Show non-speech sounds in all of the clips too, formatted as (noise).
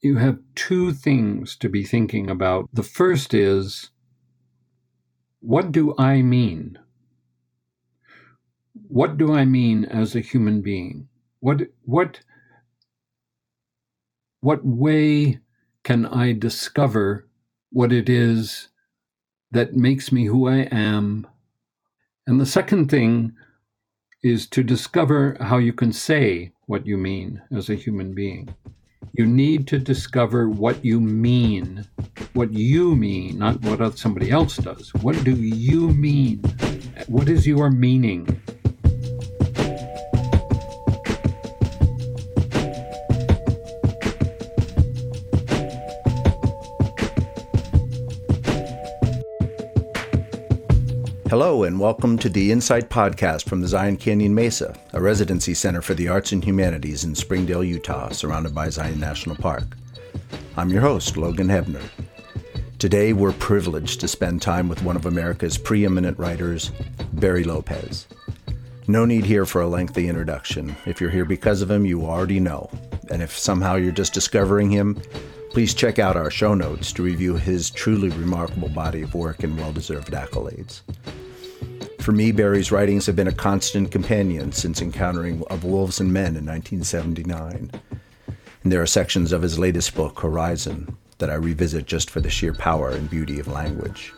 you have two things to be thinking about. The first is what do I mean? What do I mean as a human being? What what what way can I discover what it is that makes me who I am? And the second thing is to discover how you can say what you mean as a human being. You need to discover what you mean, what you mean, not what somebody else does. What do you mean? What is your meaning? Hello, and welcome to the Insight Podcast from the Zion Canyon Mesa, a residency center for the arts and humanities in Springdale, Utah, surrounded by Zion National Park. I'm your host, Logan Hebner. Today, we're privileged to spend time with one of America's preeminent writers, Barry Lopez. No need here for a lengthy introduction. If you're here because of him, you already know. And if somehow you're just discovering him, please check out our show notes to review his truly remarkable body of work and well deserved accolades. For me, Barry's writings have been a constant companion since encountering Of Wolves and Men in 1979. And there are sections of his latest book, Horizon, that I revisit just for the sheer power and beauty of language.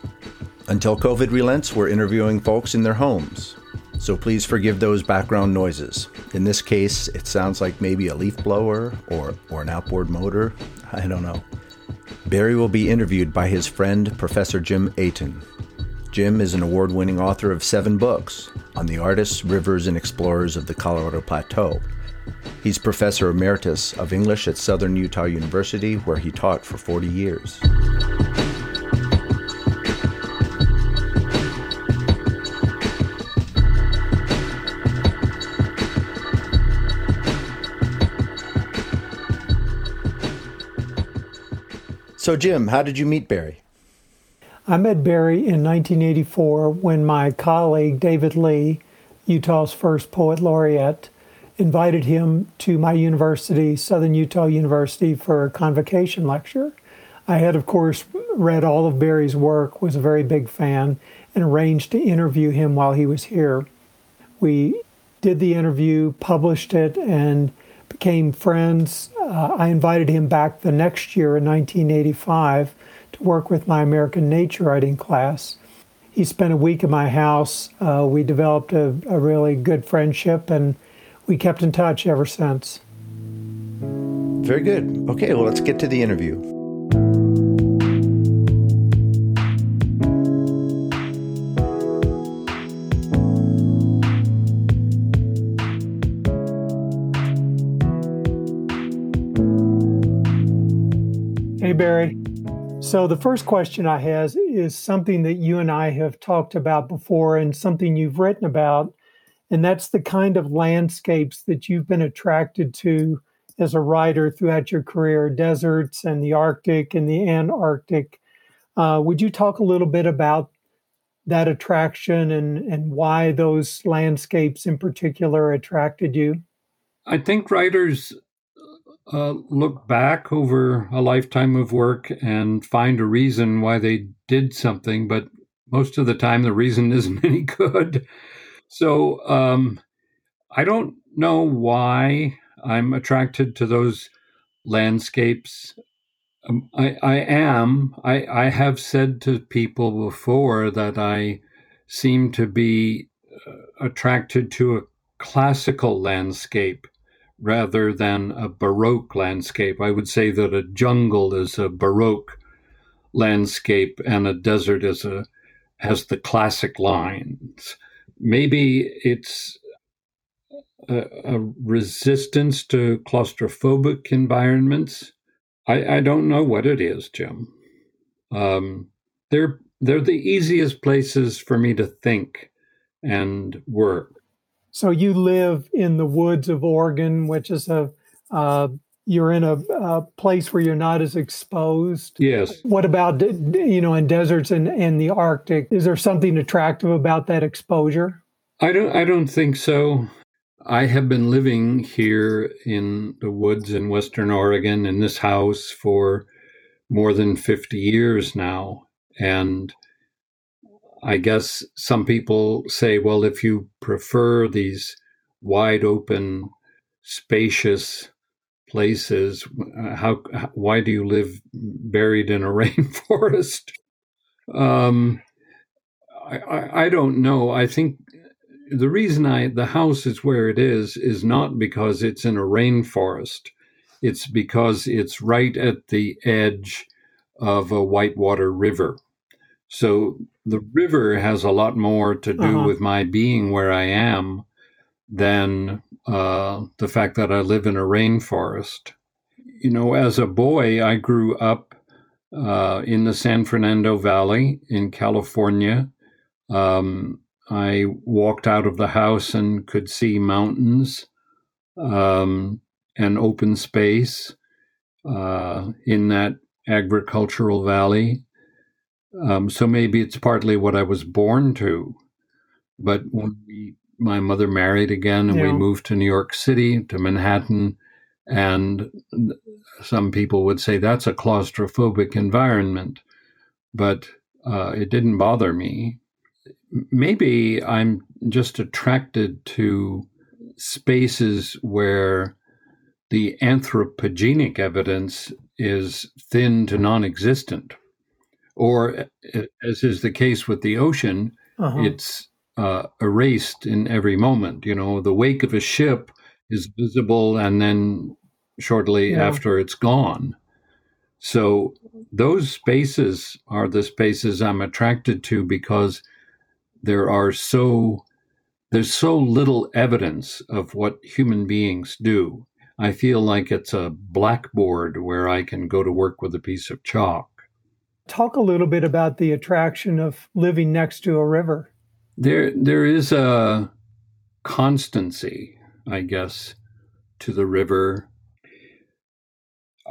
Until COVID relents, we're interviewing folks in their homes. So please forgive those background noises. In this case, it sounds like maybe a leaf blower or, or an outboard motor. I don't know. Barry will be interviewed by his friend, Professor Jim Aton, Jim is an award winning author of seven books on the artists, rivers, and explorers of the Colorado Plateau. He's professor emeritus of English at Southern Utah University, where he taught for 40 years. So, Jim, how did you meet Barry? I met Barry in 1984 when my colleague David Lee, Utah's first poet laureate, invited him to my university, Southern Utah University, for a convocation lecture. I had, of course, read all of Barry's work, was a very big fan, and arranged to interview him while he was here. We did the interview, published it, and became friends. Uh, I invited him back the next year in 1985 to work with my American nature writing class. He spent a week at my house. Uh, we developed a, a really good friendship and we kept in touch ever since. Very good. Okay, well, let's get to the interview. So, the first question I have is something that you and I have talked about before and something you've written about. And that's the kind of landscapes that you've been attracted to as a writer throughout your career deserts and the Arctic and the Antarctic. Uh, would you talk a little bit about that attraction and, and why those landscapes in particular attracted you? I think writers uh, look back over a lifetime of work and find a reason why they did something, but most of the time the reason (laughs) isn't any good. So um, I don't know why I'm attracted to those landscapes. Um, I, I am. I, I have said to people before that I seem to be uh, attracted to a classical landscape rather than a Baroque landscape. I would say that a jungle is a Baroque landscape and a desert is a has the classic lines. Maybe it's a, a resistance to claustrophobic environments. I, I, don't know what it is, Jim. Um, they're they're the easiest places for me to think and work. So you live in the woods of Oregon, which is a uh, you're in a, a, place where you're not as exposed. Yes. What about you know in deserts and, and the Arctic? Is there something attractive about that exposure? I don't. I don't think so. I have been living here in the woods in Western Oregon in this house for more than 50 years now. And I guess some people say, well, if you prefer these wide open, spacious places, how, why do you live buried in a (laughs) rainforest? Um, I, I don't know. I think the reason I the house is where it is is not because it's in a rainforest. It's because it's right at the edge of a whitewater river. So the river has a lot more to do uh-huh. with my being where I am than uh, the fact that I live in a rainforest. You know, as a boy, I grew up uh, in the San Fernando Valley in California. Um, I walked out of the house and could see mountains um, and open space uh, in that agricultural valley. Um, so maybe it's partly what I was born to. But when we, my mother married again and yeah. we moved to New York City, to Manhattan, and some people would say that's a claustrophobic environment, but uh, it didn't bother me maybe I'm just attracted to spaces where the anthropogenic evidence is thin to non existent. Or, as is the case with the ocean, uh-huh. it's uh, erased in every moment. You know, the wake of a ship is visible and then shortly yeah. after it's gone. So, those spaces are the spaces I'm attracted to because there are so there's so little evidence of what human beings do. I feel like it's a blackboard where I can go to work with a piece of chalk. Talk a little bit about the attraction of living next to a river. There there is a constancy, I guess, to the river.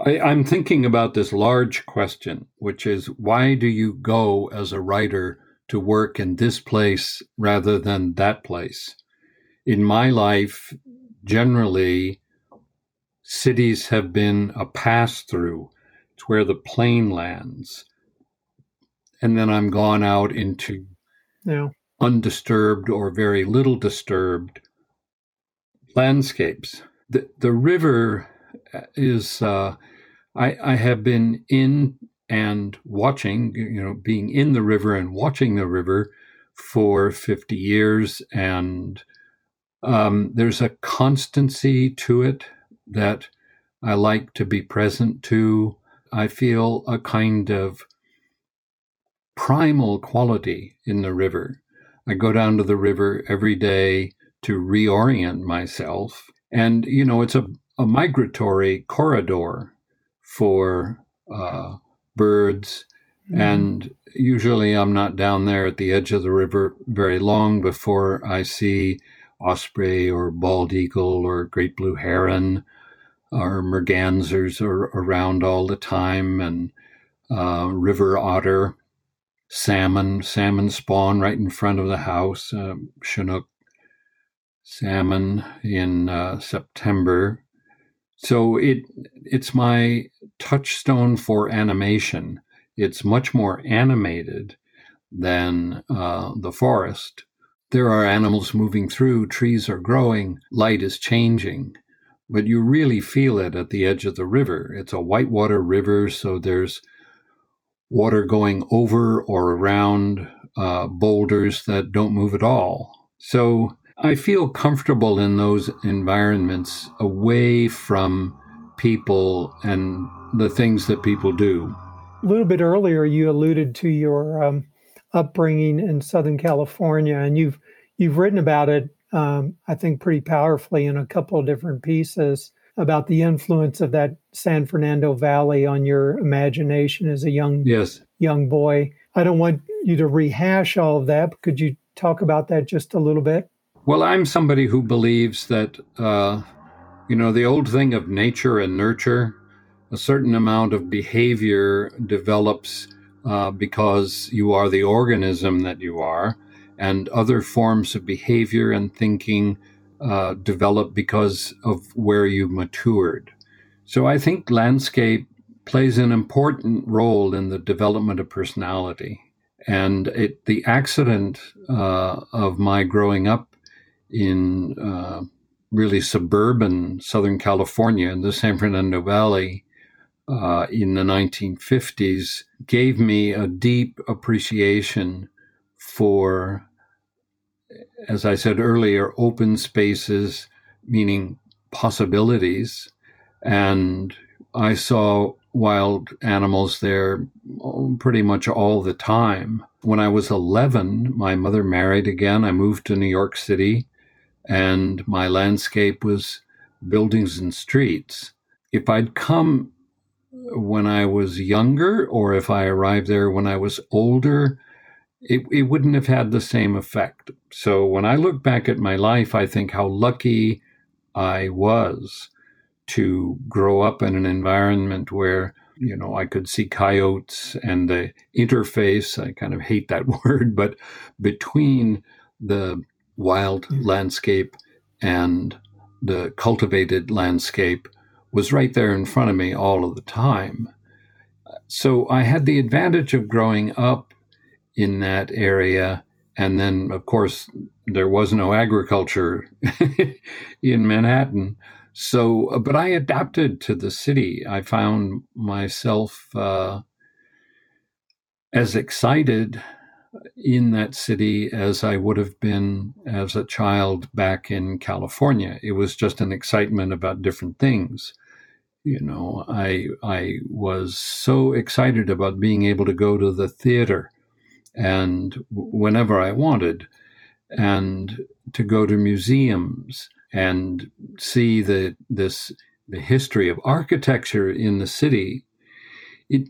I, I'm thinking about this large question, which is why do you go as a writer to work in this place rather than that place. In my life, generally, cities have been a pass through. It's where the plane lands. And then I'm gone out into yeah. undisturbed or very little disturbed landscapes. The, the river is, uh, I, I have been in and watching, you know, being in the river and watching the river for 50 years. And um, there's a constancy to it that I like to be present to. I feel a kind of primal quality in the river. I go down to the river every day to reorient myself. And, you know, it's a, a migratory corridor for uh, birds. Mm-hmm. And usually I'm not down there at the edge of the river very long before I see osprey or bald eagle or great blue heron or mergansers are around all the time and uh, river otter, salmon, salmon spawn right in front of the house, uh, Chinook salmon in uh, September. So it it's my touchstone for animation. It's much more animated than uh, the forest. There are animals moving through, trees are growing, light is changing, but you really feel it at the edge of the river. It's a whitewater river, so there's water going over or around uh, boulders that don't move at all. So I feel comfortable in those environments away from people and the things that people do. A little bit earlier, you alluded to your um, upbringing in Southern California, and you've you've written about it, um, I think, pretty powerfully in a couple of different pieces about the influence of that San Fernando Valley on your imagination as a young yes. young boy. I don't want you to rehash all of that, but could you talk about that just a little bit? Well, I'm somebody who believes that, uh, you know, the old thing of nature and nurture, a certain amount of behavior develops uh, because you are the organism that you are, and other forms of behavior and thinking uh, develop because of where you matured. So I think landscape plays an important role in the development of personality. And it, the accident uh, of my growing up in uh, really suburban Southern California in the San Fernando Valley uh, in the 1950s gave me a deep appreciation for, as I said earlier, open spaces, meaning possibilities. And I saw wild animals there pretty much all the time. When I was 11, my mother married again. I moved to New York City, and my landscape was buildings and streets. If I'd come when I was younger or if I arrived there when I was older, it, it wouldn't have had the same effect. So when I look back at my life, I think how lucky I was to grow up in an environment where you know I could see coyotes and the interface. I kind of hate that (laughs) word, but between the wild landscape and the cultivated landscape was right there in front of me all of the time. So I had the advantage of growing up in that area. And then, of course, there was no agriculture (laughs) in Manhattan. So, but I adapted to the city. I found myself uh, as excited in that city as I would have been as a child back in California. It was just an excitement about different things. You know, I I was so excited about being able to go to the theater and whenever I wanted and to go to museums and see the this the history of architecture in the city it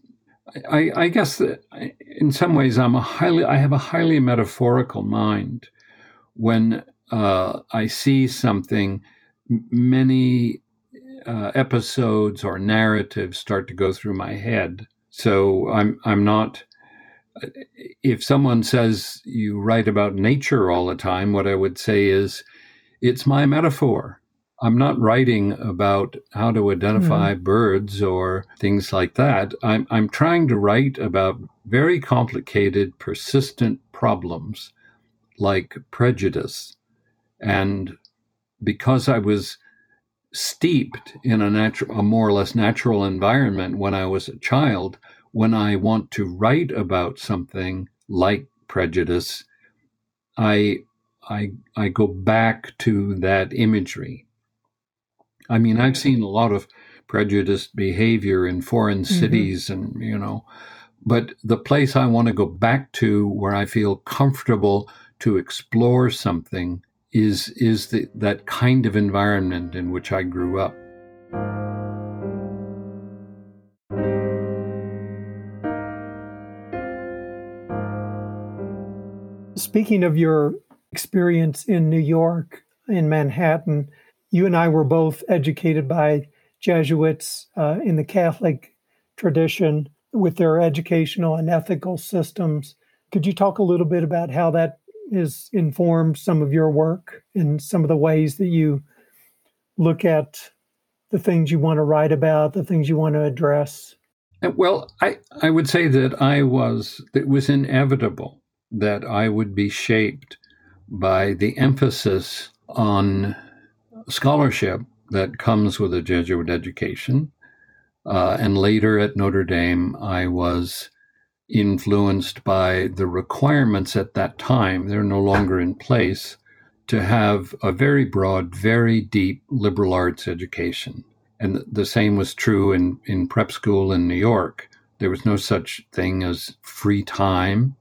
I, I guess that in some ways I'm a highly I have a highly metaphorical mind. When uh, I see something, many uh, episodes or narratives start to go through my head. So I'm I'm not. If someone says you write about nature all the time, what I would say is, it's my metaphor. I'm not writing about how to identify mm. birds or things like that. I'm, I'm trying to write about very complicated, persistent problems like prejudice. And because I was steeped in a natural, a more or less natural environment when I was a child, when I want to write about something like prejudice, I I I go back to that imagery I mean, I've seen a lot of prejudiced behavior in foreign mm-hmm. cities and, you know, but the place I want to go back to where I feel comfortable to explore something is is the, that kind of environment in which I grew up. Speaking of your experience in New York, in Manhattan, you and I were both educated by Jesuits uh, in the Catholic tradition with their educational and ethical systems. Could you talk a little bit about how that has informed some of your work and some of the ways that you look at the things you want to write about, the things you want to address? Well, I, I would say that I was, it was inevitable that I would be shaped by the emphasis on scholarship that comes with a Jesuit education. Uh, and later at Notre Dame, I was influenced by the requirements at that time, they're no longer in place, to have a very broad, very deep liberal arts education. And the same was true in, in prep school in New York. There was no such thing as free time.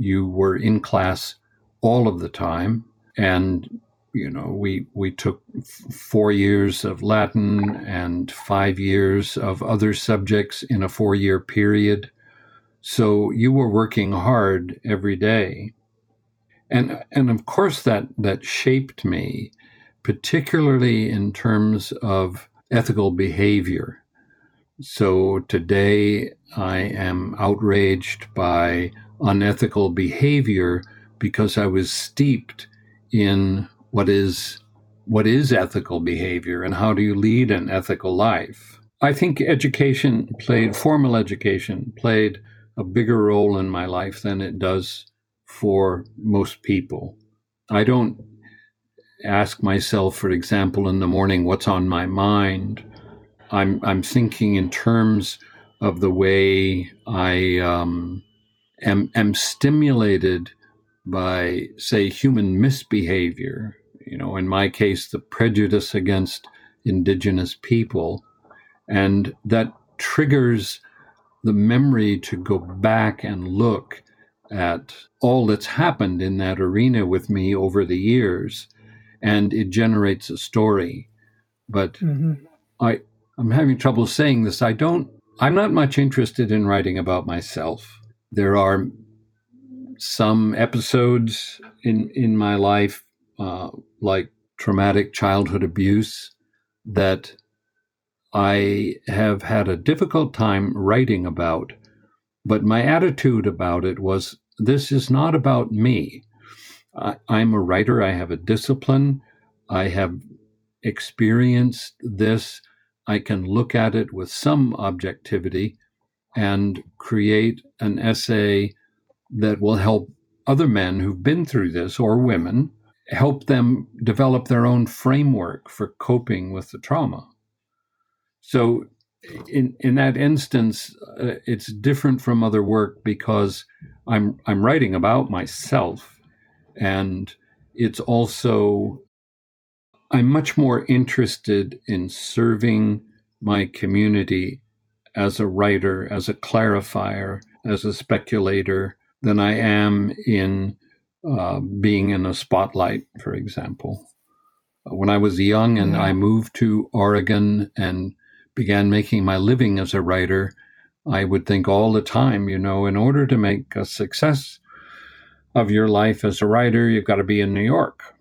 You were in class all of the time, and you know, we we took four years of Latin and five years of other subjects in a four year period. So you were working hard every day, and and of course that that shaped me, particularly in terms of ethical behavior. So today I am outraged by unethical behavior because I was steeped in what is what is ethical behavior and how do you lead an ethical life. I think education played, formal education played a bigger role in my life than it does for most people. I don't ask myself, for example, in the morning, what's on my mind. I'm I'm thinking in terms of the way I um, am am stimulated by, say, human misbehavior. You know, in my case, the prejudice against indigenous people, and that triggers the memory to go back and look at all that's happened in that arena with me over the years. And it generates a story. But mm-hmm. i i'm having trouble saying this. I don't i'm not much interested in writing about myself there are some episodes in in my life uh, like traumatic childhood abuse that I have had a difficult time writing about, but my attitude about it was this is not about me. I, I'm a writer, I have a discipline, I have experienced this. I can look at it with some objectivity and create an essay that will help other men who've been through this or women help them develop their own framework for coping with the trauma. So in in that instance, uh, it's different from other work because I'm I'm writing about myself, and it's also I'm much more interested in serving my community as a writer, as a clarifier, as a speculator than I am in uh, being in a spotlight, for example. When I was young and I moved to Oregon and began making my living as a writer, I would think all the time, you know, in order to make a success of your life as a writer, you've got to be in New York.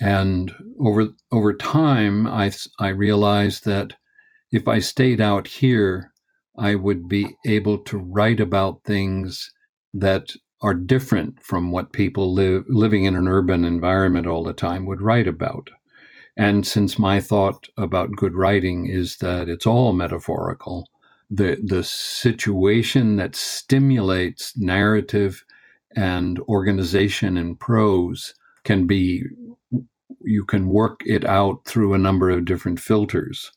And over over time, I I realized that if I stayed out here, I would be able to write about things that are different from what people live living in an urban environment all the time would write about. And since my thought about good writing is that it's all metaphorical, the the situation that stimulates narrative and organization in prose can be you can work it out through a number of different filters.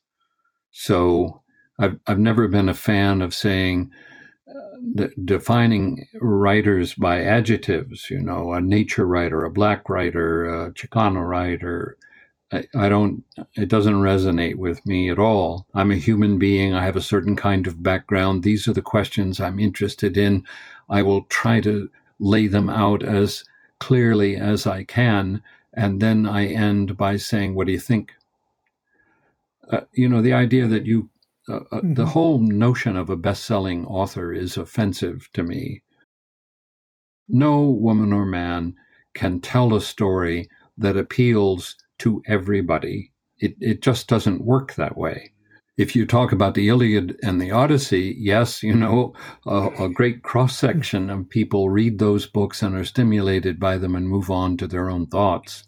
So I've I've never been a fan of saying uh, defining writers by adjectives. You know, a nature writer, a black writer, a Chicano writer, I, I don't, it doesn't resonate with me at all. I'm a human being. I have a certain kind of background. These are the questions I'm interested in. I will try to lay them out as clearly as I can. And then I end by saying, What do you think? Uh, you know, the idea that you, uh, uh, mm-hmm. the whole notion of a best selling author is offensive to me. No woman or man can tell a story that appeals to everybody. It, it just doesn't work that way. If you talk about the Iliad and the Odyssey, yes, you know, a, a great cross section of people read those books and are stimulated by them and move on to their own thoughts.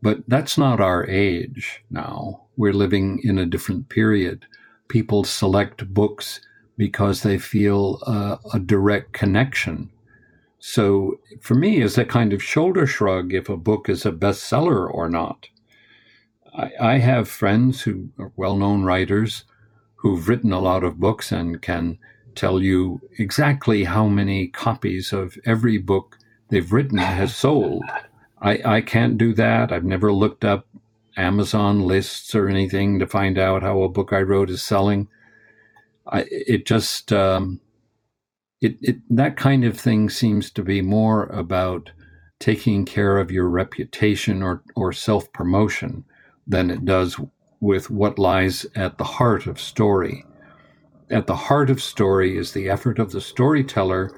But that's not our age now. We're living in a different period. People select books because they feel uh, a direct connection so for me, it's a kind of shoulder shrug if a book is a bestseller or not. I, I have friends who are well known writers who've written a lot of books and can tell you exactly how many copies of every book they've written has sold. I, I can't do that. I've never looked up Amazon lists or anything to find out how a book I wrote is selling. I, it just um, it, it that kind of thing seems to be more about taking care of your reputation or, or self promotion than it does with what lies at the heart of story. At the heart of story is the effort of the storyteller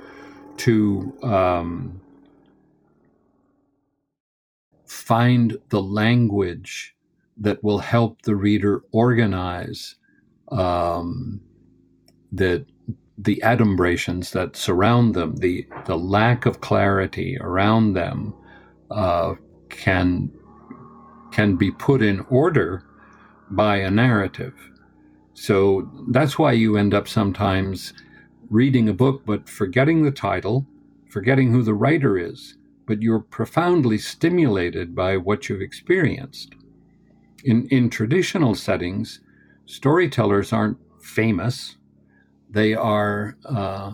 to um, find the language that will help the reader organize um, the the adumbrations that surround them, the the lack of clarity around them, uh, can can be put in order by a narrative. So that's why you end up sometimes reading a book but forgetting the title, forgetting who the writer is, but you're profoundly stimulated by what you've experienced. In, in traditional settings, storytellers aren't famous. They are, uh,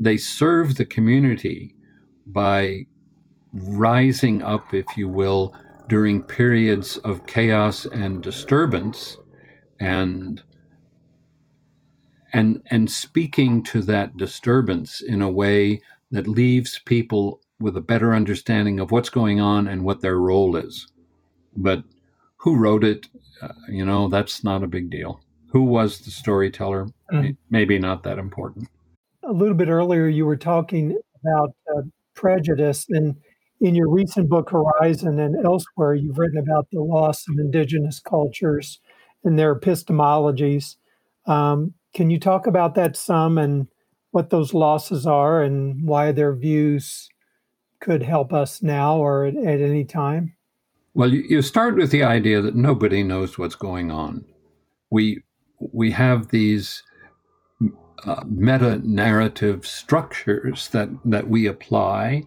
they serve the community by rising up, if you will, during periods of chaos and disturbance and and and speaking to that disturbance in a way that leaves people with a better understanding of what's going on and what their role is. But who wrote it? Uh, you know that's not a big deal. Who was the storyteller? Mm. maybe not that important. A little bit earlier you were talking about uh, prejudice and in your recent book horizon and elsewhere you've written about the loss of indigenous cultures and their epistemologies. Um, can you talk about that some and what those losses are and why their views could help us now or at, at any time? Well you start with the idea that nobody knows what's going on. We we have these uh, meta narrative structures that, that we apply,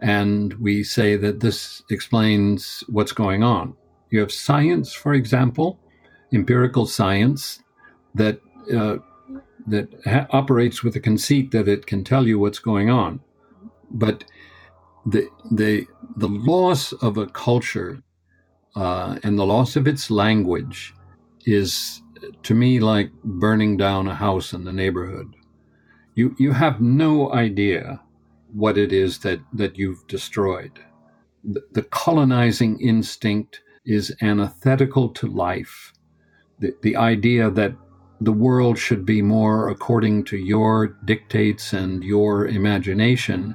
and we say that this explains what's going on. You have science, for example, empirical science that uh, that ha- operates with the conceit that it can tell you what's going on, but the the the loss of a culture uh, and the loss of its language is to me like burning down a house in the neighborhood. You you have no idea what it is that that you've destroyed. The, the colonizing instinct is antithetical to life. The, the idea that the world should be more according to your dictates and your imagination,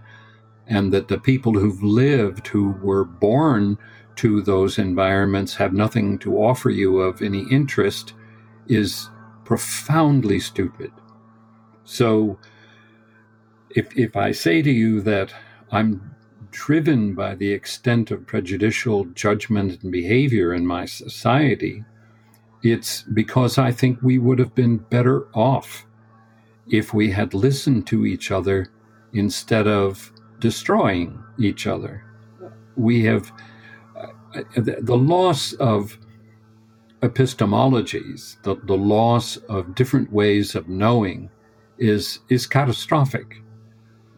and that the people who've lived, who were born to those environments, have nothing to offer you of any interest, is profoundly stupid. So, if, if I say to you that I'm driven by the extent of prejudicial judgment and behavior in my society, it's because I think we would have been better off if we had listened to each other instead of destroying each other. We have uh, the loss of epistemologies, the, the loss of different ways of knowing, is, is catastrophic.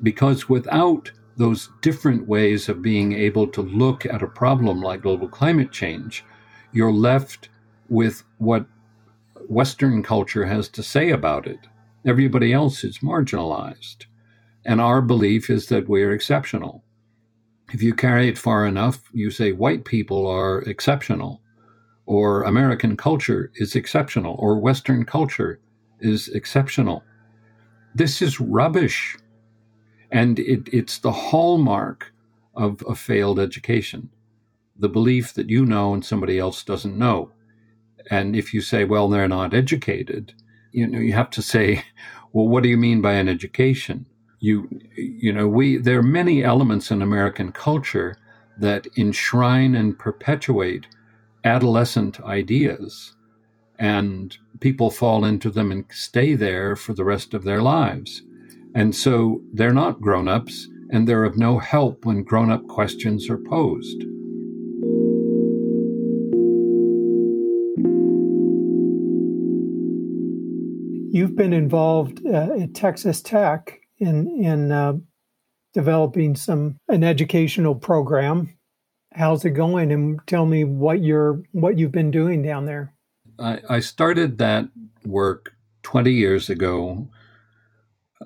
Because without those different ways of being able to look at a problem like global climate change, you're left with what Western culture has to say about it. Everybody else is marginalized. And our belief is that we're exceptional. If you carry it far enough, you say white people are exceptional or American culture is exceptional, or Western culture is exceptional. This is rubbish. And it, it's the hallmark of a failed education the belief that you know and somebody else doesn't know. And if you say, well, they're not educated, you know, you have to say, (laughs) well, what do you mean by an education? You, you know, we, there are many elements in American culture that enshrine and perpetuate adolescent ideas and people fall into them and stay there for the rest of their lives. And so they're not grown ups and they're of no help when grown up questions are posed. You've been involved uh, at Texas Tech in in uh, developing some an educational program. How's it going? And tell me what you're what you've been doing down there. I, I started that work 20 years ago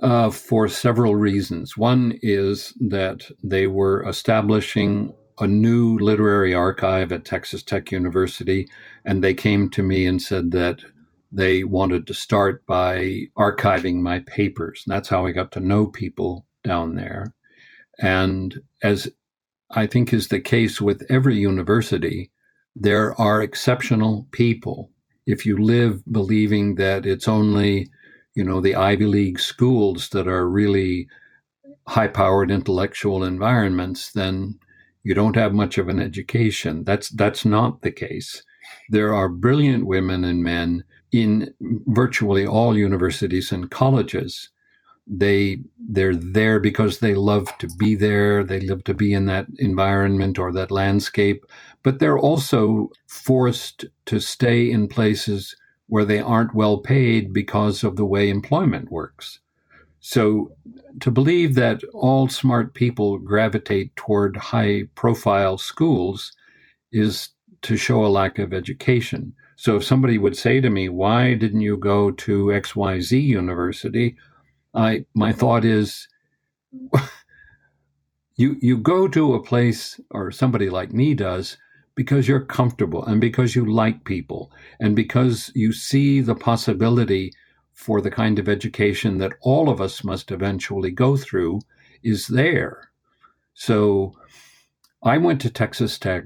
uh, for several reasons. One is that they were establishing a new literary archive at texas tech university and they came to me and said that they wanted to start by archiving my papers and that's how i got to know people down there and as I think is the case with every university. There are exceptional people. If you live believing that it's only, you know, the Ivy League schools that are really high powered intellectual environments, then you don't have much of an education. That's that's not the case. There are brilliant women and men in virtually all universities and colleges. They they're there because they love to be there. They love to be in that environment or that landscape, but they're also forced to stay in places where they aren't well paid because of the way employment works. So to believe that all smart people gravitate toward high profile schools is to show a lack of education. So if somebody would say to me, why didn't you go to XYZ university? I, my thought is, (laughs) you, you go to a place or somebody like me does because you're comfortable and because you like people and because you see the possibility for the kind of education that all of us must eventually go through is there. So I went to Texas Tech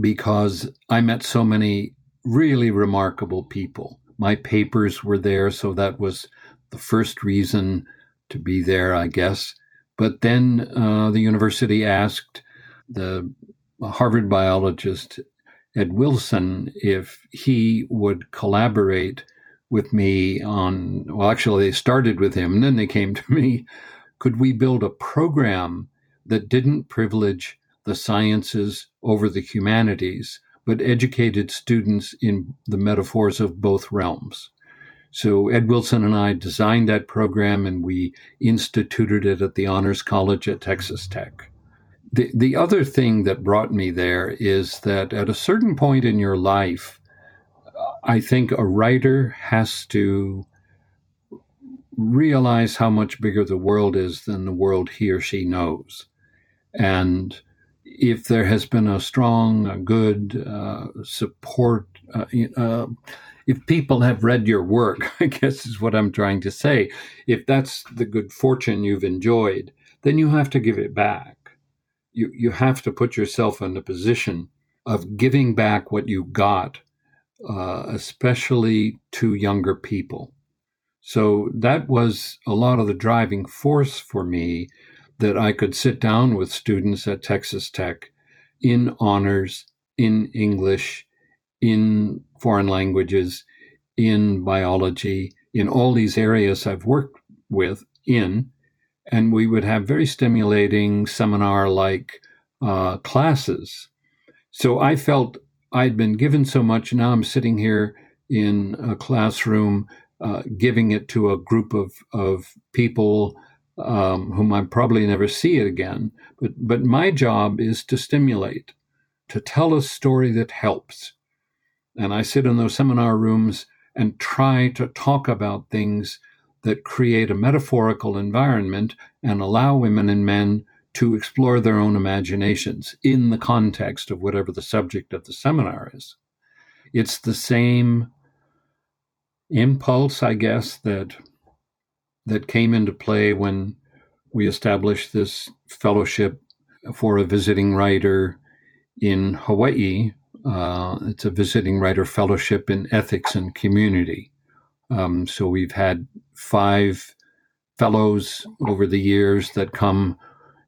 because I met so many really remarkable people. My papers were there, so that was the first reason to be there, I guess. But then uh, the university asked the Harvard biologist Ed Wilson if he would collaborate with me on, well, actually, they started with him and then they came to me. Could we build a program that didn't privilege the sciences over the humanities, but educated students in the metaphors of both realms? So Ed Wilson and I designed that program and we instituted it at the Honors College at Texas Tech. The, the other thing that brought me there is that at a certain point in your life, I think a writer has to realize how much bigger the world is than the world he or she knows. And if there has been a strong, a good uh, support, uh, uh, if people have read your work, (laughs) I guess is what I'm trying to say. If that's the good fortune you've enjoyed, then you have to give it back. You, you have to put yourself in a position of giving back what you got uh, especially to younger people. So that was a lot of the driving force for me that I could sit down with students at Texas Tech in honors, in English, in foreign languages, in biology, in all these areas I've worked with in, and we would have very stimulating seminar like uh, classes. So I felt I'd been given so much. Now I'm sitting here in a classroom, uh, giving it to a group of of people um, whom I probably never see again. But but my job is to stimulate, to tell a story that helps, and I sit in those seminar rooms and try to talk about things that create a metaphorical environment and allow women and men to explore their own imaginations in the context of whatever the subject of the seminar is. It's the same impulse, I guess, that that came into play when we established this fellowship for a visiting writer in Hawaii. Uh, it's a visiting writer fellowship in ethics and community. Um, so we've had five fellows over the years that come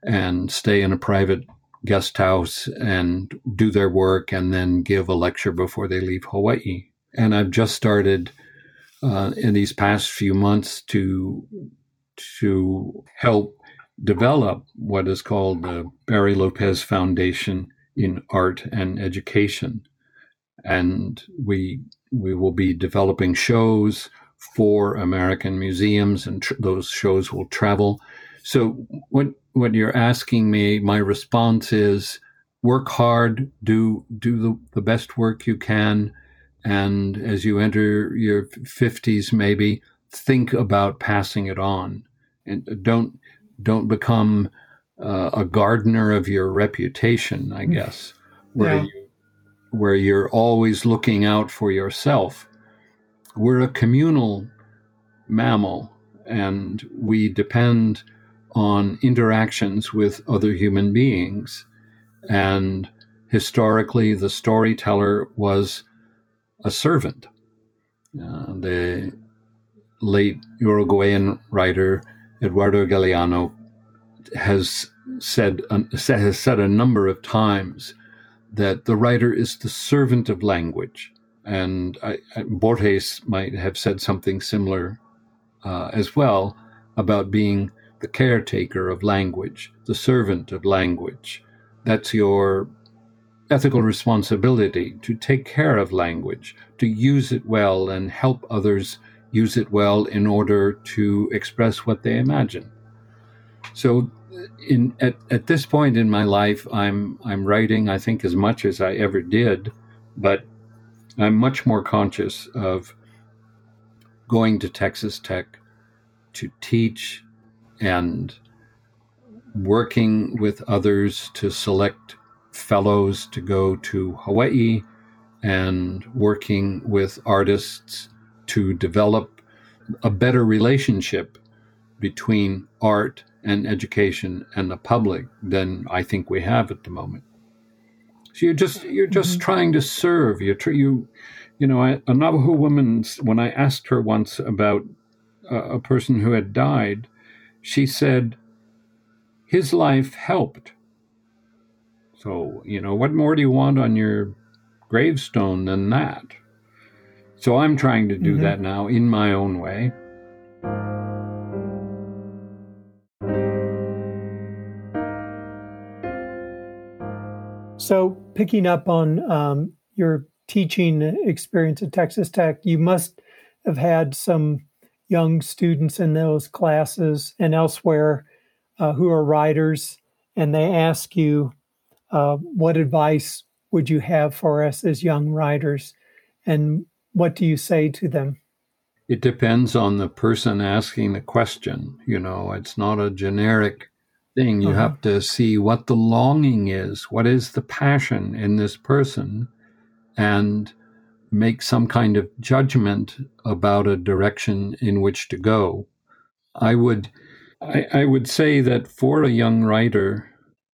and stay in a private guest house and do their work and then give a lecture before they leave Hawaii. And I've just started uh, in these past few months to to help develop what is called the Barry Lopez Foundation in Art and Education, and we we will be developing shows for American museums, and tr- those shows will travel. So what what you're asking me, my response is work hard, do do the, the best work you can, and as you enter your 50s, maybe think about passing it on, and don't don't become uh, a gardener of your reputation. I mm. guess where yeah. you, where you're always looking out for yourself. We're a communal mammal, and we depend on interactions with other human beings. And historically, the storyteller was a servant. Uh, the late Uruguayan writer Eduardo Galeano has said has said a number of times that the writer is the servant of language, and I, Borges might have said something similar uh, as well about being the caretaker of language, the servant of language. That's your ethical responsibility to take care of language, to use it well and help others use it well in order to express what they imagine. So in at, at this point in my life I'm I'm writing I think as much as I ever did, but I'm much more conscious of going to Texas Tech to teach and working with others to select fellows to go to Hawaii and working with artists to develop a better relationship between art and education and the public than I think we have at the moment. So you're just you're just mm-hmm. trying to serve. You you you know a Navajo woman when I asked her once about a, a person who had died, she said his life helped. So you know what more do you want on your gravestone than that? So I'm trying to do mm-hmm. that now in my own way. So, picking up on um, your teaching experience at Texas Tech, you must have had some young students in those classes and elsewhere uh, who are writers, and they ask you, uh, What advice would you have for us as young writers? And what do you say to them? It depends on the person asking the question. You know, it's not a generic thing. You uh-huh. have to see what the longing is, what is the passion in this person, and make some kind of judgment about a direction in which to go. I would I, I would say that for a young writer,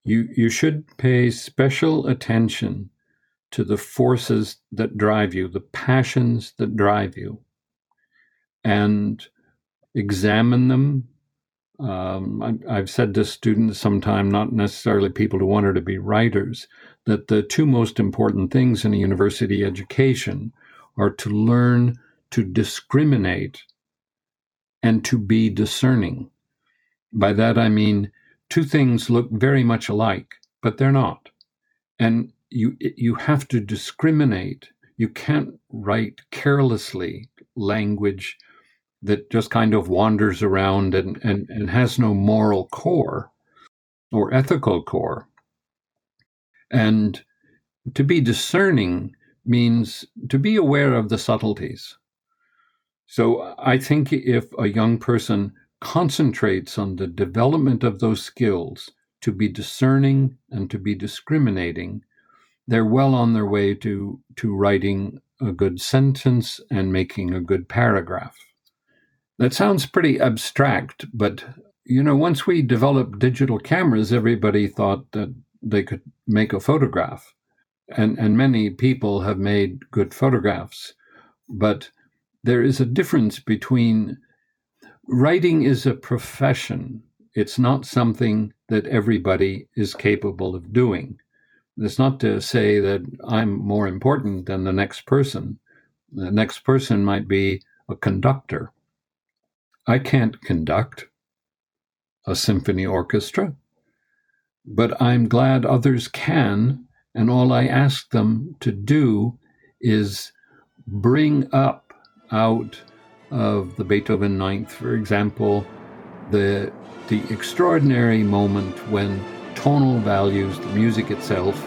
you you should pay special attention to the forces that drive you, the passions that drive you, and examine them um, I, have said to students sometime, not necessarily people who want to be writers, that the two most important things in a university education are to learn to discriminate and to be discerning. By that I mean two things look very much alike, but they're not. And you you have to discriminate. You can't write carelessly language that just kind of wanders around and, and, and has no moral core or ethical core. And to be discerning means to be aware of the subtleties. So I think if a young person concentrates on the development of those skills to be discerning and to be discriminating, they're well on their way to, to writing a good sentence and making a good paragraph. That sounds pretty abstract, but you know, once we developed digital cameras, everybody thought that they could make a photograph. And, and many people have made good photographs. But there is a difference between writing is a profession. It's not something that everybody is capable of doing. It's not to say that I'm more important than the next person. The next person might be a conductor I can't conduct a symphony orchestra, but I'm glad others can, and all I ask them to do is bring up out of the Beethoven Ninth, for example, the the extraordinary moment when tonal values, the music itself,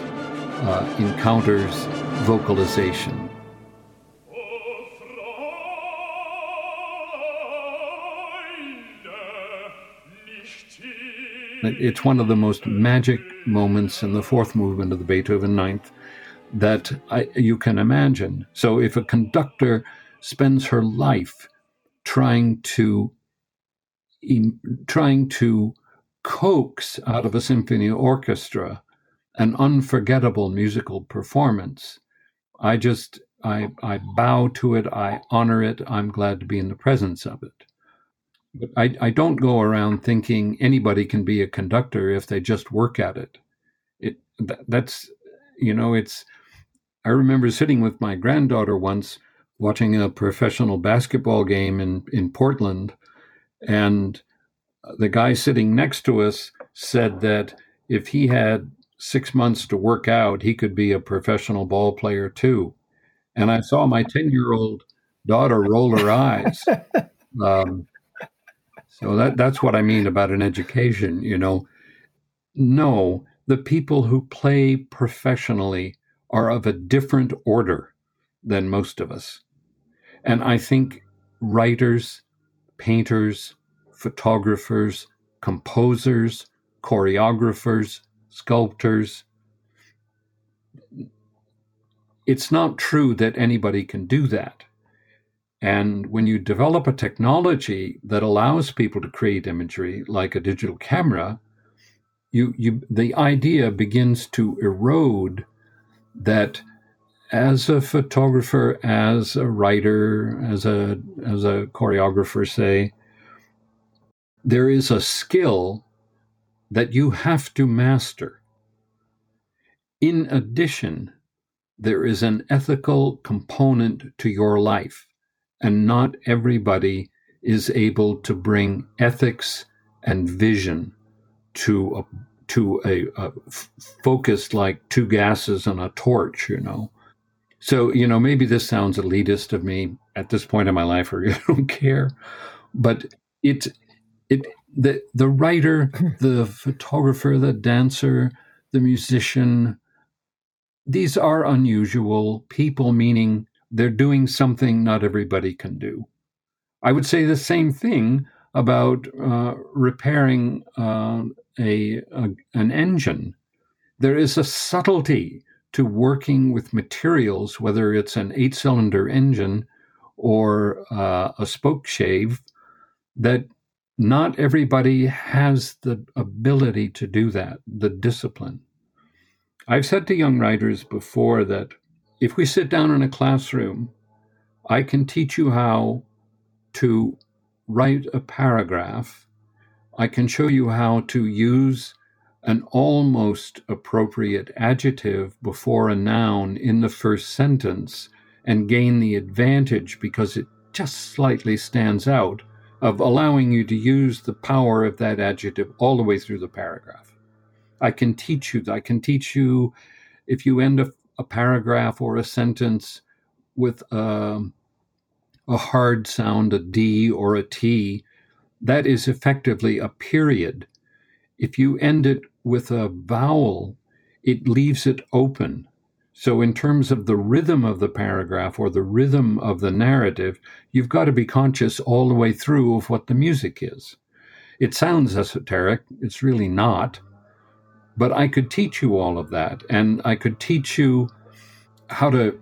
uh, encounters vocalization. It's one of the most magic moments in the fourth movement of the Beethoven Ninth that I, you can imagine. So if a conductor spends her life trying to trying to coax out of a symphony orchestra an unforgettable musical performance, I just I I bow to it, I honor it, I'm glad to be in the presence of it. But I, I don't go around thinking anybody can be a conductor if they just work at it. It that, that's you know it's. I remember sitting with my granddaughter once watching a professional basketball game in in Portland, and the guy sitting next to us said that if he had six months to work out, he could be a professional ball player too. And I saw my 10 year old daughter roll her eyes. (laughs) Um, so that, that's what I mean about an education, you know. No, the people who play professionally are of a different order than most of us. And I think writers, painters, photographers, composers, choreographers, sculptors. It's not true that anybody can do that. And when you develop a technology that allows people to create imagery, like a digital camera, you, you the idea begins to erode that as a photographer, as a writer, as a as a choreographer, say, there is a skill that you have to master. In addition, there is an ethical component to your life, and not everybody is able to bring ethics and vision to a to a, a f- focused like two gases on a torch, you know. So, you know, maybe this sounds elitist of me at this point in my life, or (laughs) I don't care, but it it the the writer, (laughs) the photographer, the dancer, the musician, these are unusual people, meaning they're doing something not everybody can do. I would say the same thing about uh, repairing uh, a, a, an engine. There is a subtlety to working with materials, whether it's an eight-cylinder engine or uh, a spoke shave, that not everybody has the ability to do that, the discipline. I've said to young writers before that if we sit down in a classroom, I can teach you how to write a paragraph. I can show you how to use an almost appropriate adjective before a noun in the first sentence and gain the advantage because it just slightly stands out of allowing you to use the power of that adjective all the way through the paragraph. I can teach you, I can teach you if you end a, a paragraph or a sentence with a, a hard sound, a D or a T, that is effectively a period. If you end it with a vowel, it leaves it open. So, in terms of the rhythm of the paragraph or the rhythm of the narrative, you've got to be conscious all the way through of what the music is. It sounds esoteric, it's really not. But I could teach you all of that, and I could teach you how to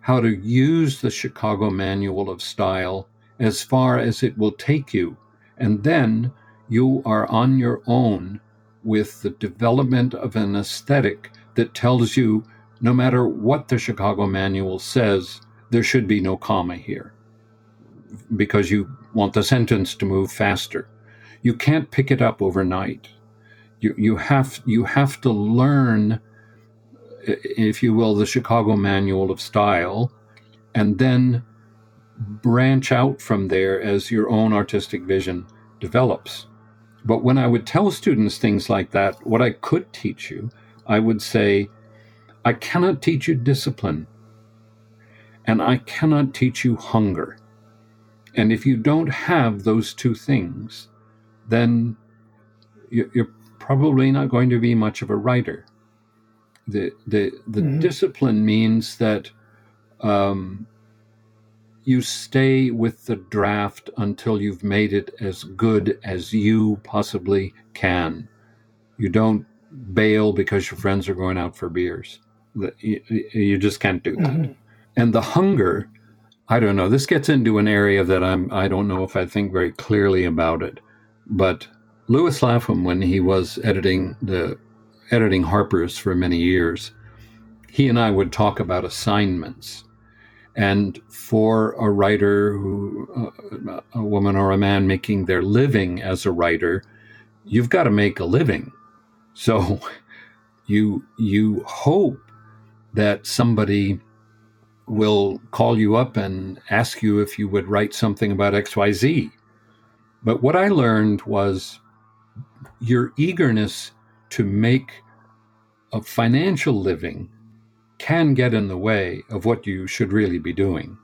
how to use the Chicago Manual of Style as far as it will take you. And then you are on your own with the development of an aesthetic that tells you no matter what the Chicago Manual says, there should be no comma here because you want the sentence to move faster. You can't pick it up overnight. You, you, have, you have to learn, if you will, the Chicago Manual of Style and then branch out from there as your own artistic vision develops. But when I would tell students things like that, what I could teach you, I would say, I cannot teach you discipline, and I cannot teach you hunger. And if you don't have those two things, then you're probably not going to be much of a writer. The the the mm-hmm. discipline means that um, you stay with the draft until you've made it as good as you possibly can. You don't bail because your friends are going out for beers. You, just can't do that. Mm-hmm. And the hunger, I don't know. This gets into an area that I'm. I don't know if I think very clearly about it. But Lewis Lapham, when he was editing the editing Harper's for many years, he and I would talk about assignments. And for a writer who, uh, a woman or a man making their living as a writer, you've got to make a living. So (laughs) you you hope that somebody will call you up and ask you if you would write something about XYZ. But what I learned was your eagerness to make a financial living can get in the way of what you should really be doing.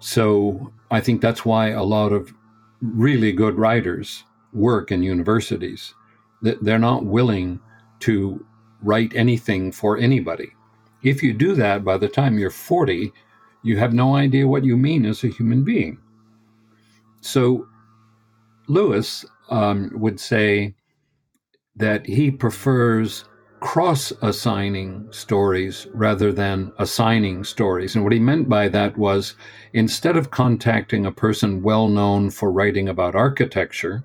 So I think that's why a lot of really good writers work in universities. They're not willing to write anything for anybody. If you do that by the time you're 40, you have no idea what you mean as a human being. So Lewis um, would say that he prefers cross assigning stories rather than assigning stories. And what he meant by that was instead of contacting a person well known for writing about architecture,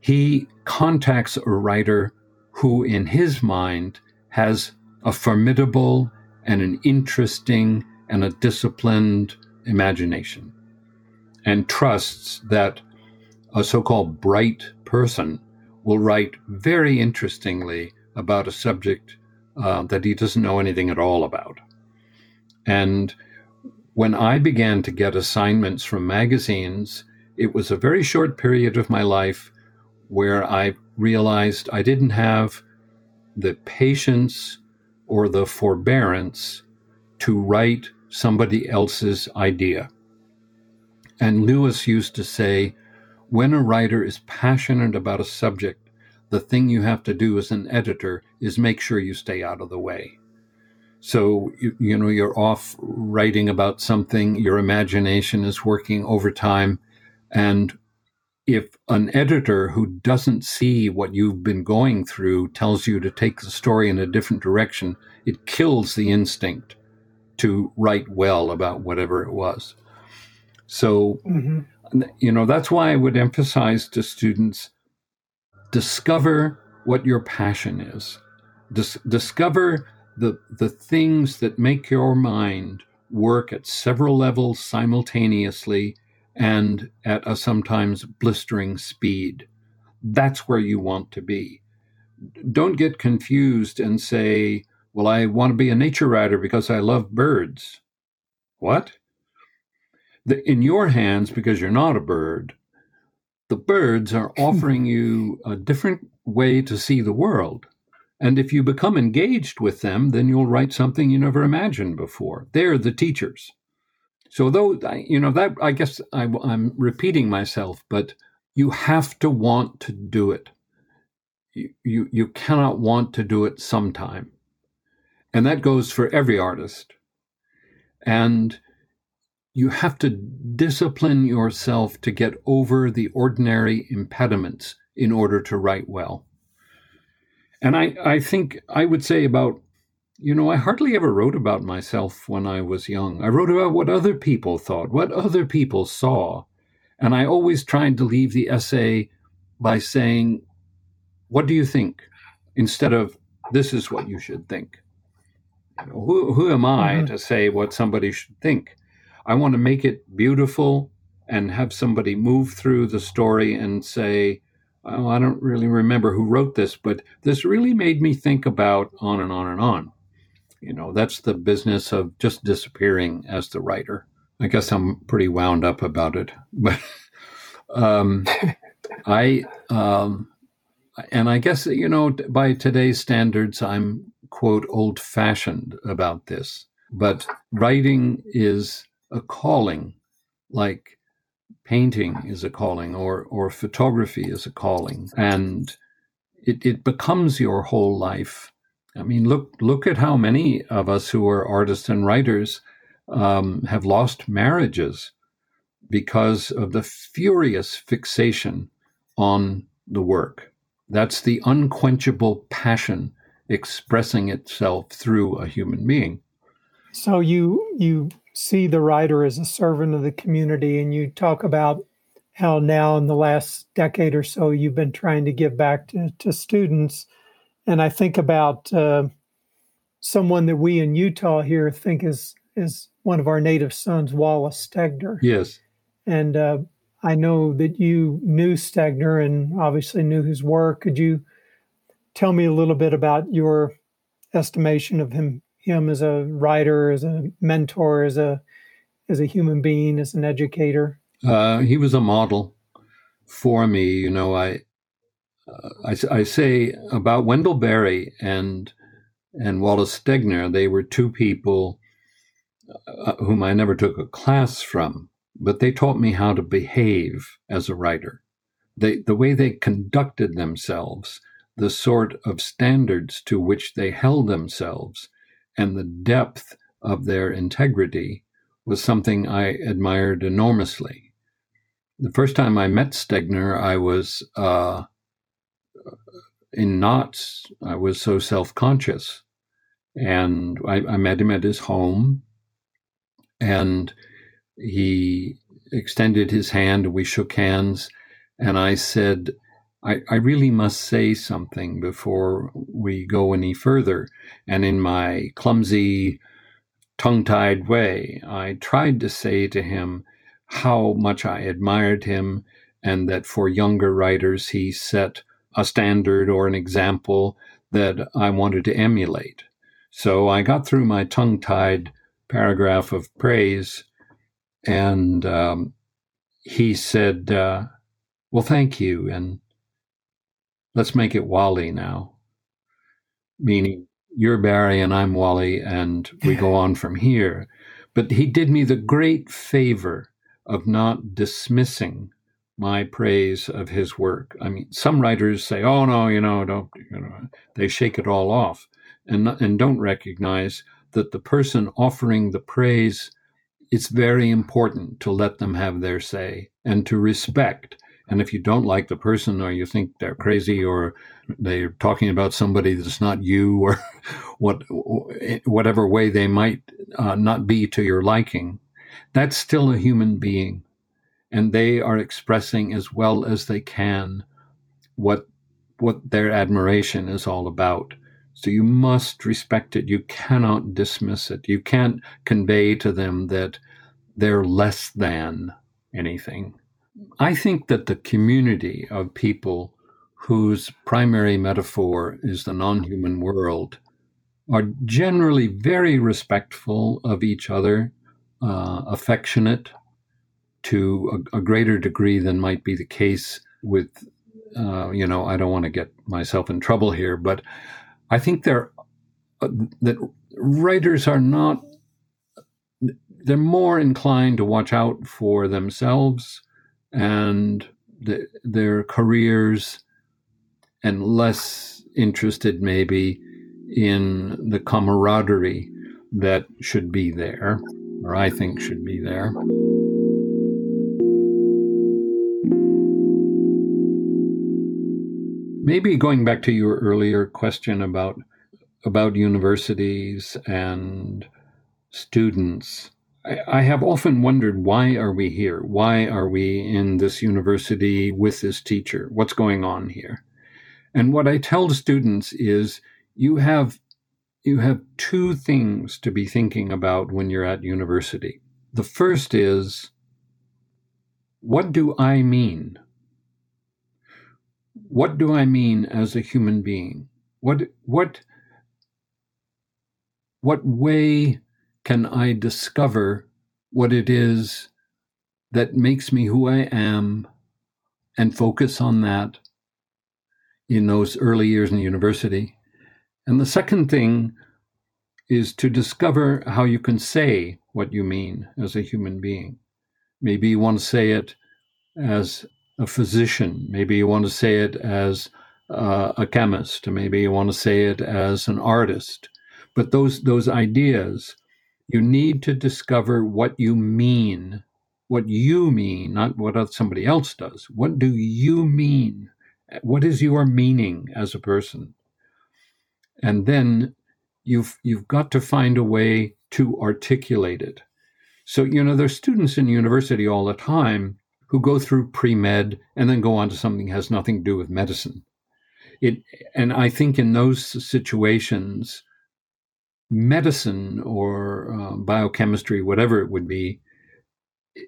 he contacts a writer who, in his mind, has a formidable and an interesting and a disciplined imagination and trusts that a so called bright person will write very interestingly about a subject uh, that he doesn't know anything at all about. And when I began to get assignments from magazines, it was a very short period of my life where I realized I didn't have the patience or the forbearance to write somebody else's idea. And Lewis used to say, when a writer is passionate about a subject, the thing you have to do as an editor is make sure you stay out of the way. So, you, you know, you're off writing about something, your imagination is working overtime. And if an editor who doesn't see what you've been going through tells you to take the story in a different direction, it kills the instinct to write well about whatever it was. So, mm-hmm. you know, that's why I would emphasize to students discover what your passion is, Dis- discover the, the things that make your mind work at several levels simultaneously and at a sometimes blistering speed. That's where you want to be. Don't get confused and say, Well, I want to be a nature writer because I love birds. What? The, in your hands, because you're not a bird, the birds are (laughs) offering you a different way to see the world. And if you become engaged with them, then you'll write something you never imagined before. They're the teachers. So though you know that I guess I, I'm repeating myself, but you have to want to do it. You, you you cannot want to do it sometime, and that goes for every artist. And you have to discipline yourself to get over the ordinary impediments in order to write well. And I, I think I would say about you know, I hardly ever wrote about myself when I was young. I wrote about what other people thought, what other people saw. And I always tried to leave the essay by saying, What do you think? instead of, This is what you should think. Who, who am I mm-hmm. to say what somebody should think? I want to make it beautiful and have somebody move through the story and say, oh, I don't really remember who wrote this, but this really made me think about on and on and on. You know, that's the business of just disappearing as the writer. I guess I'm pretty wound up about it, (laughs) but um, (laughs) I um, and I guess you know by today's standards, I'm quote old fashioned about this. But writing is a calling, like painting is a calling, or or photography is a calling, and it, it becomes your whole life I mean, look look at how many of us who are artists and writers um, have lost marriages because of the furious fixation on the work. That's the unquenchable passion expressing itself through a human being. So you you see the writer as a servant of the community, and you talk about how now in the last decade or so you've been trying to give back to, to students and I think about uh, someone that we in Utah here think is is one of our native sons, Wallace Stegner. Yes. And uh, I know that you knew Stegner and obviously knew his work. Could you tell me a little bit about your estimation of him, him as a writer, as a mentor, as a as a human being, as an educator? Uh, he was a model for me. You know, I, uh, I, I say about Wendell Berry and and Wallace Stegner. They were two people uh, whom I never took a class from, but they taught me how to behave as a writer. They, the way they conducted themselves, the sort of standards to which they held themselves, and the depth of their integrity was something I admired enormously. The first time I met Stegner, I was uh, in knots. I was so self conscious. And I, I met him at his home, and he extended his hand. And we shook hands, and I said, I, I really must say something before we go any further. And in my clumsy, tongue tied way, I tried to say to him how much I admired him and that for younger writers he set a standard or an example that I wanted to emulate. So I got through my tongue tied paragraph of praise, and um, he said, uh, Well, thank you, and let's make it Wally now, meaning you're Barry and I'm Wally, and we go (laughs) on from here. But he did me the great favor of not dismissing my praise of his work. I mean, some writers say, "Oh no, you know, don't," you know, they shake it all off, and and don't recognize that the person offering the praise. It's very important to let them have their say and to respect. And if you don't like the person, or you think they're crazy, or they're talking about somebody that's not you, (laughs) or what whatever way they might uh, not be to your liking, that's still a human being and they are expressing as well as they can what what their admiration is all about. So you must respect it. You cannot dismiss it. You can't convey to them that they're less than anything. I think that the community of people whose primary metaphor is the non human world are generally very respectful of each other, uh, affectionate, to a, a greater degree than might be the case with, uh, you know, I don't want to get myself in trouble here, but I think there uh, that writers are not they're more inclined to watch out for themselves and the, their careers and less interested maybe in the camaraderie that should be there or I think should be there. Maybe going back to your earlier question about about universities and students, I, I have often wondered why are we here? Why are we in this university with this teacher? What's going on here? And what I tell students is you have you have two things to be thinking about when you're at university. The first is what do I mean? what do I mean as a human being? What what what way can I discover what it is that makes me who I am and focus on that in those early years in university? And the second thing is to discover how you can say what you mean as a human being. Maybe you want to say it as a physician. Maybe you want to say it as uh, a chemist. Maybe you want to say it as an artist. But those those ideas, you need to discover what you mean, what you mean, not what somebody else does. What do you mean? What is your meaning as a person? And then you've you've got to find a way to articulate it. So you know, there's students in university all the time who go through pre med and then go on to something that has nothing to do with medicine. It, and I think in those situations, medicine or uh, biochemistry, whatever it would be,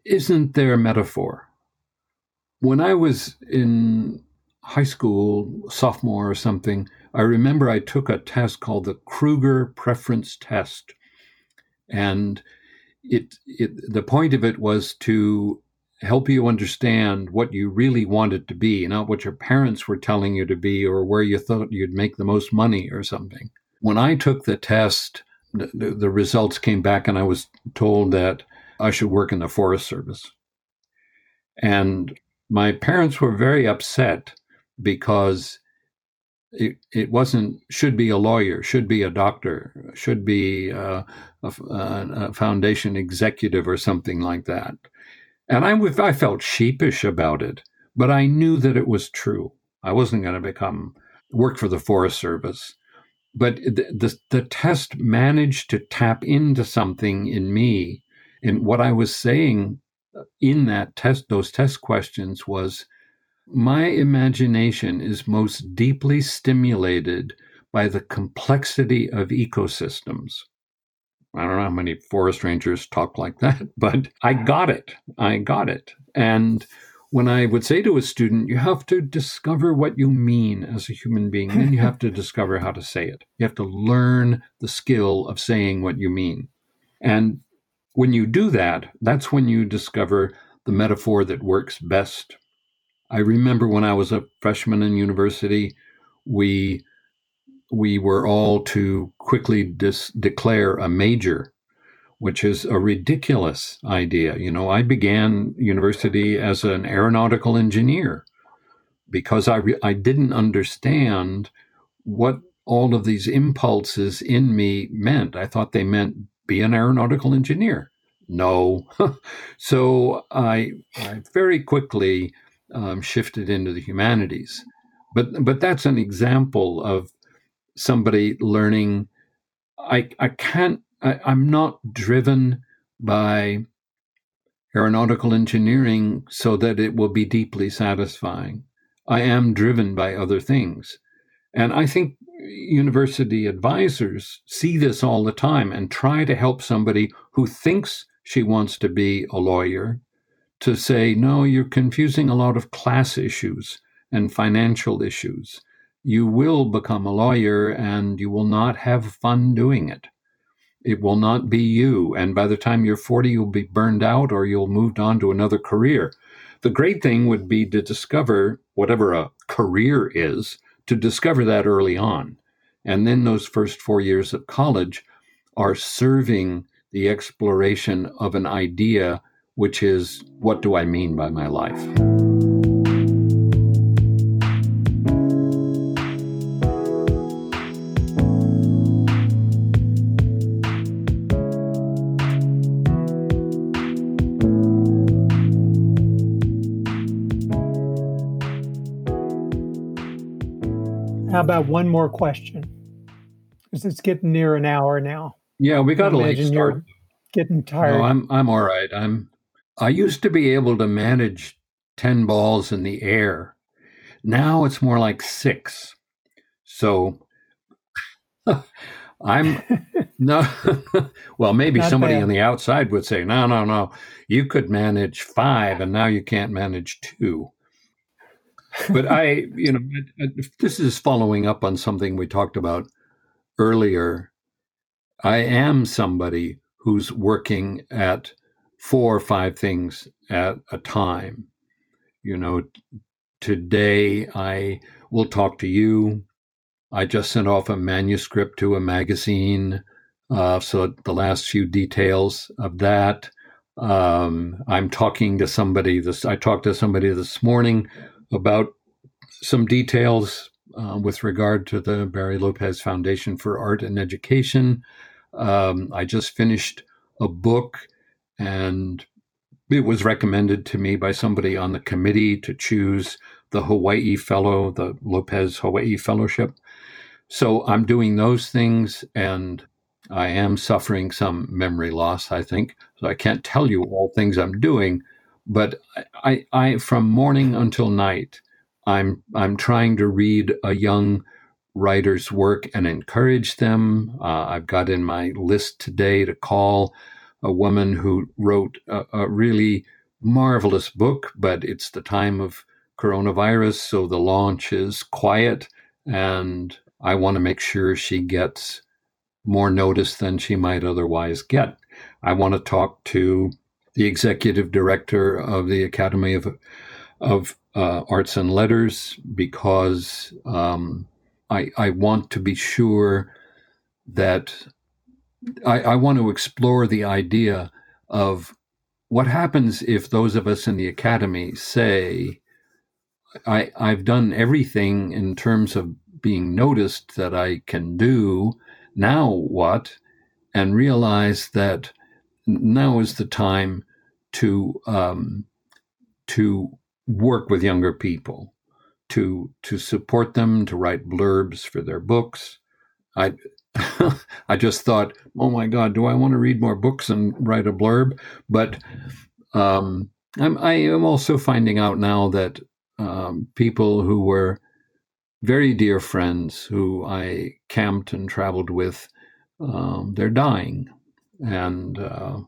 isn't there a metaphor? When I was in high school, sophomore or something, I remember I took a test called the Kruger Preference Test. And it, it the point of it was to help you understand what you really wanted to be, not what your parents were telling you to be or where you thought you'd make the most money or something. When I took the test, the, the results came back and I was told that I should work in the Forest Service. And my parents were very upset because it, it wasn't should be a lawyer, should be a doctor, should be uh, a, a, foundation executive or something like that. And I, I felt sheepish about it, but I knew that it was true. I wasn't going to become work for the Forest Service. But the, the, the test managed to tap into something in me. And what I was saying in that test, those test questions was my imagination is most deeply stimulated by the complexity of ecosystems. I don't know how many forest rangers talk like that, (laughs) but I got it. I got it. And when I would say to a student, you have to discover what you mean as a human being, then you have to (laughs) discover how to say it. You have to learn the skill of saying what you mean. And when you do that, that's when you discover the metaphor that works best I remember when I was a freshman in university, we we were all to quickly dis- declare a major, which is a ridiculous idea. You know, I began university as an aeronautical engineer because I re- I didn't understand what all of these impulses in me meant. I thought they meant be an aeronautical engineer. No, (laughs) so I I very quickly um, shifted into the humanities. But but that's an example of somebody learning. I I can't. I, I'm not driven by aeronautical engineering so that it will be deeply satisfying. I am driven by other things. And I think university advisors see this all the time and try to help somebody who thinks she wants to be a lawyer to say, no, you're confusing a lot of class issues and financial issues. You will become a lawyer and you will not have fun doing it. It will not be you. And by the time you're 40, you'll be burned out or you'll moved on to another career. The great thing would be to discover whatever a career is, to discover that early on. And then those first four years of college are serving the exploration of an idea which is what do I mean by my life? How about one more question? Because it's getting near an hour now. Yeah, we got a late start. You're getting tired. No, I'm I'm all right. I'm I used to be able to manage 10 balls in the air. Now it's more like six. So (laughs) I'm (laughs) no, (laughs) well, maybe Not somebody bad. on the outside would say, no, no, no, you could manage five and now you can't manage two. But I, you know, this is following up on something we talked about earlier. I am somebody who's working at four or five things at a time. You know, today I will talk to you. I just sent off a manuscript to a magazine. Uh, so the last few details of that. Um, I'm talking to somebody this. I talked to somebody this morning about some details uh, with regard to the Barry Lopez Foundation for Art and Education. Um, I just finished a book and it was recommended to me by somebody on the committee to choose the Hawaii Fellow, the Lopez Hawaii Fellowship. So I'm doing those things and I am suffering some memory loss, I think. So I can't tell you all things I'm doing, but I, I from morning until night, I'm I'm trying to read a young writers' work and encourage them. Uh, I've got in my list today to call a woman who wrote a, a really marvelous book, but it's the time of coronavirus, so the launch is quiet, and I want to make sure she gets more notice than she might otherwise get. I want to talk to the executive director of the Academy of of uh, Arts and Letters because um, I, I want to be sure that I, I want to explore the idea of what happens if those of us in the academy say, I, I've done everything in terms of being noticed that I can do. Now what? And realize that now is the time to um, to work with younger people, to to support them, to write blurbs for their books. I (laughs) I just thought, oh my God, do I want to read more books and write a blurb? But um, I'm, I am also finding out now that um, people who were very dear friends who I camped and traveled with, um, they're dying, and uh,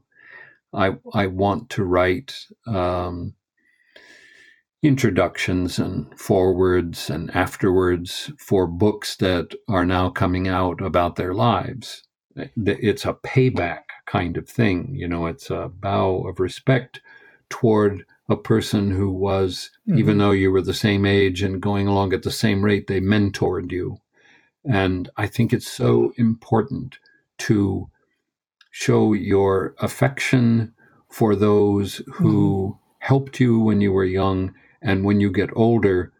I I want to write um, introductions and forewords and afterwards for books that are now coming out about their lives. It's a payback kind of thing. You know, it's a bow of respect toward a person who was, mm-hmm. even though you were the same age and going along at the same rate, they mentored you. And I think it's so important to show your affection for those who mm-hmm. helped you when you were young and when you get older,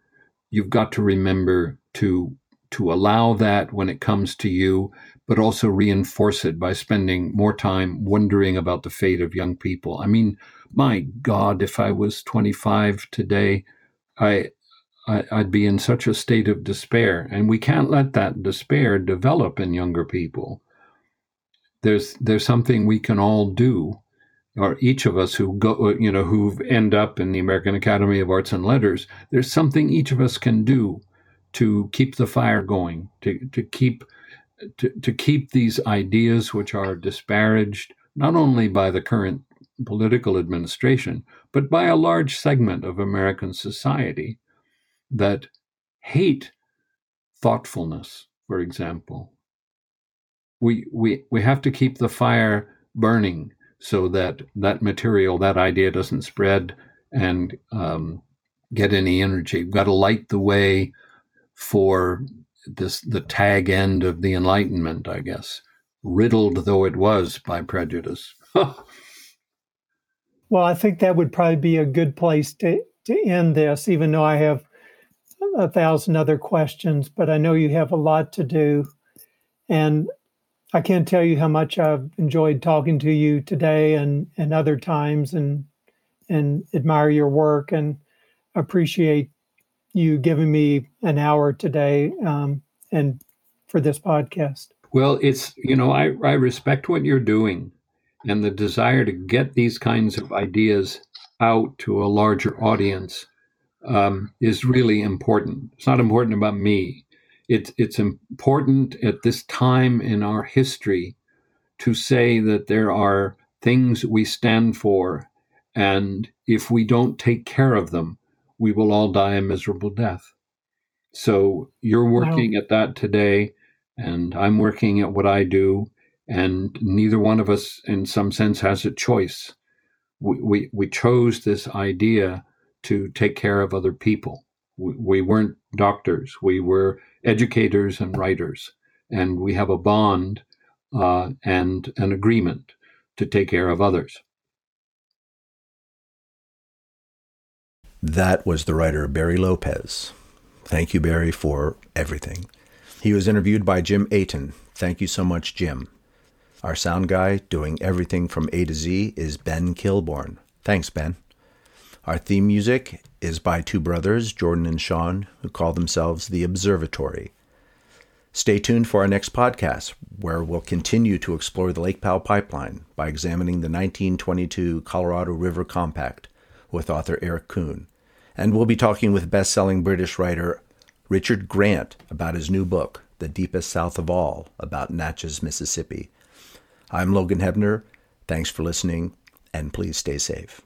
you've got to remember to to allow that when it comes to you, but also reinforce it by spending more time wondering about the fate of young people. I mean, my God, if I was 25 today, I, I I'd be in such a state of despair, and we can't let that despair develop in younger people. There's there's something we can all do or each of us who go, uh, you know, who end up in the American Academy of Arts and Letters, there's something each of us can do to keep the fire going, to, to keep to, to keep these ideas which are disparaged not only by the current political administration, but by a large segment of American society that hate thoughtfulness, for example. We, we, we have to keep the fire burning so that that material, that idea doesn't spread and um, get any energy. We've got to light the way for this the tag end of the Enlightenment, I guess, riddled though it was by prejudice. (laughs) well, I think that would probably be a good place to, to end this, even though I have a thousand other questions, but I know you have a lot to do. And I can't tell you how much I've enjoyed talking to you today and, and other times and and admire your work and appreciate you giving me an hour today um, and for this podcast. Well, it's you know I, I respect what you're doing and the desire to get these kinds of ideas out to a larger audience um, is really important. It's not important about me it's it's important at this time in our history to say that there are things we stand for, and if we don't take care of them, we will all die a miserable death. So you're working wow. at that today, and I'm working at what I do, and neither one of us, in some sense, has a choice. We, we, we chose this idea to take care of other people. We, we weren't doctors. We were educators and writers, and we have a bond uh, and an agreement to take care of others. That was the writer Barry Lopez. Thank you, Barry, for everything. He was interviewed by Jim Aton. Thank you so much, Jim. Our sound guy doing everything from A to Z is Ben Kilborn. Thanks, Ben. Our theme music is by two brothers, Jordan and Sean, who call themselves The Observatory. Stay tuned for our next podcast, where we'll continue to explore the Lake Powell Pipeline by examining the 1922 Colorado River Compact with author Eric Kuhn. And we'll be talking with best selling British writer Richard Grant about his new book, The Deepest South of All, about Natchez, Mississippi. I'm Logan Hebner. Thanks for listening, and please stay safe.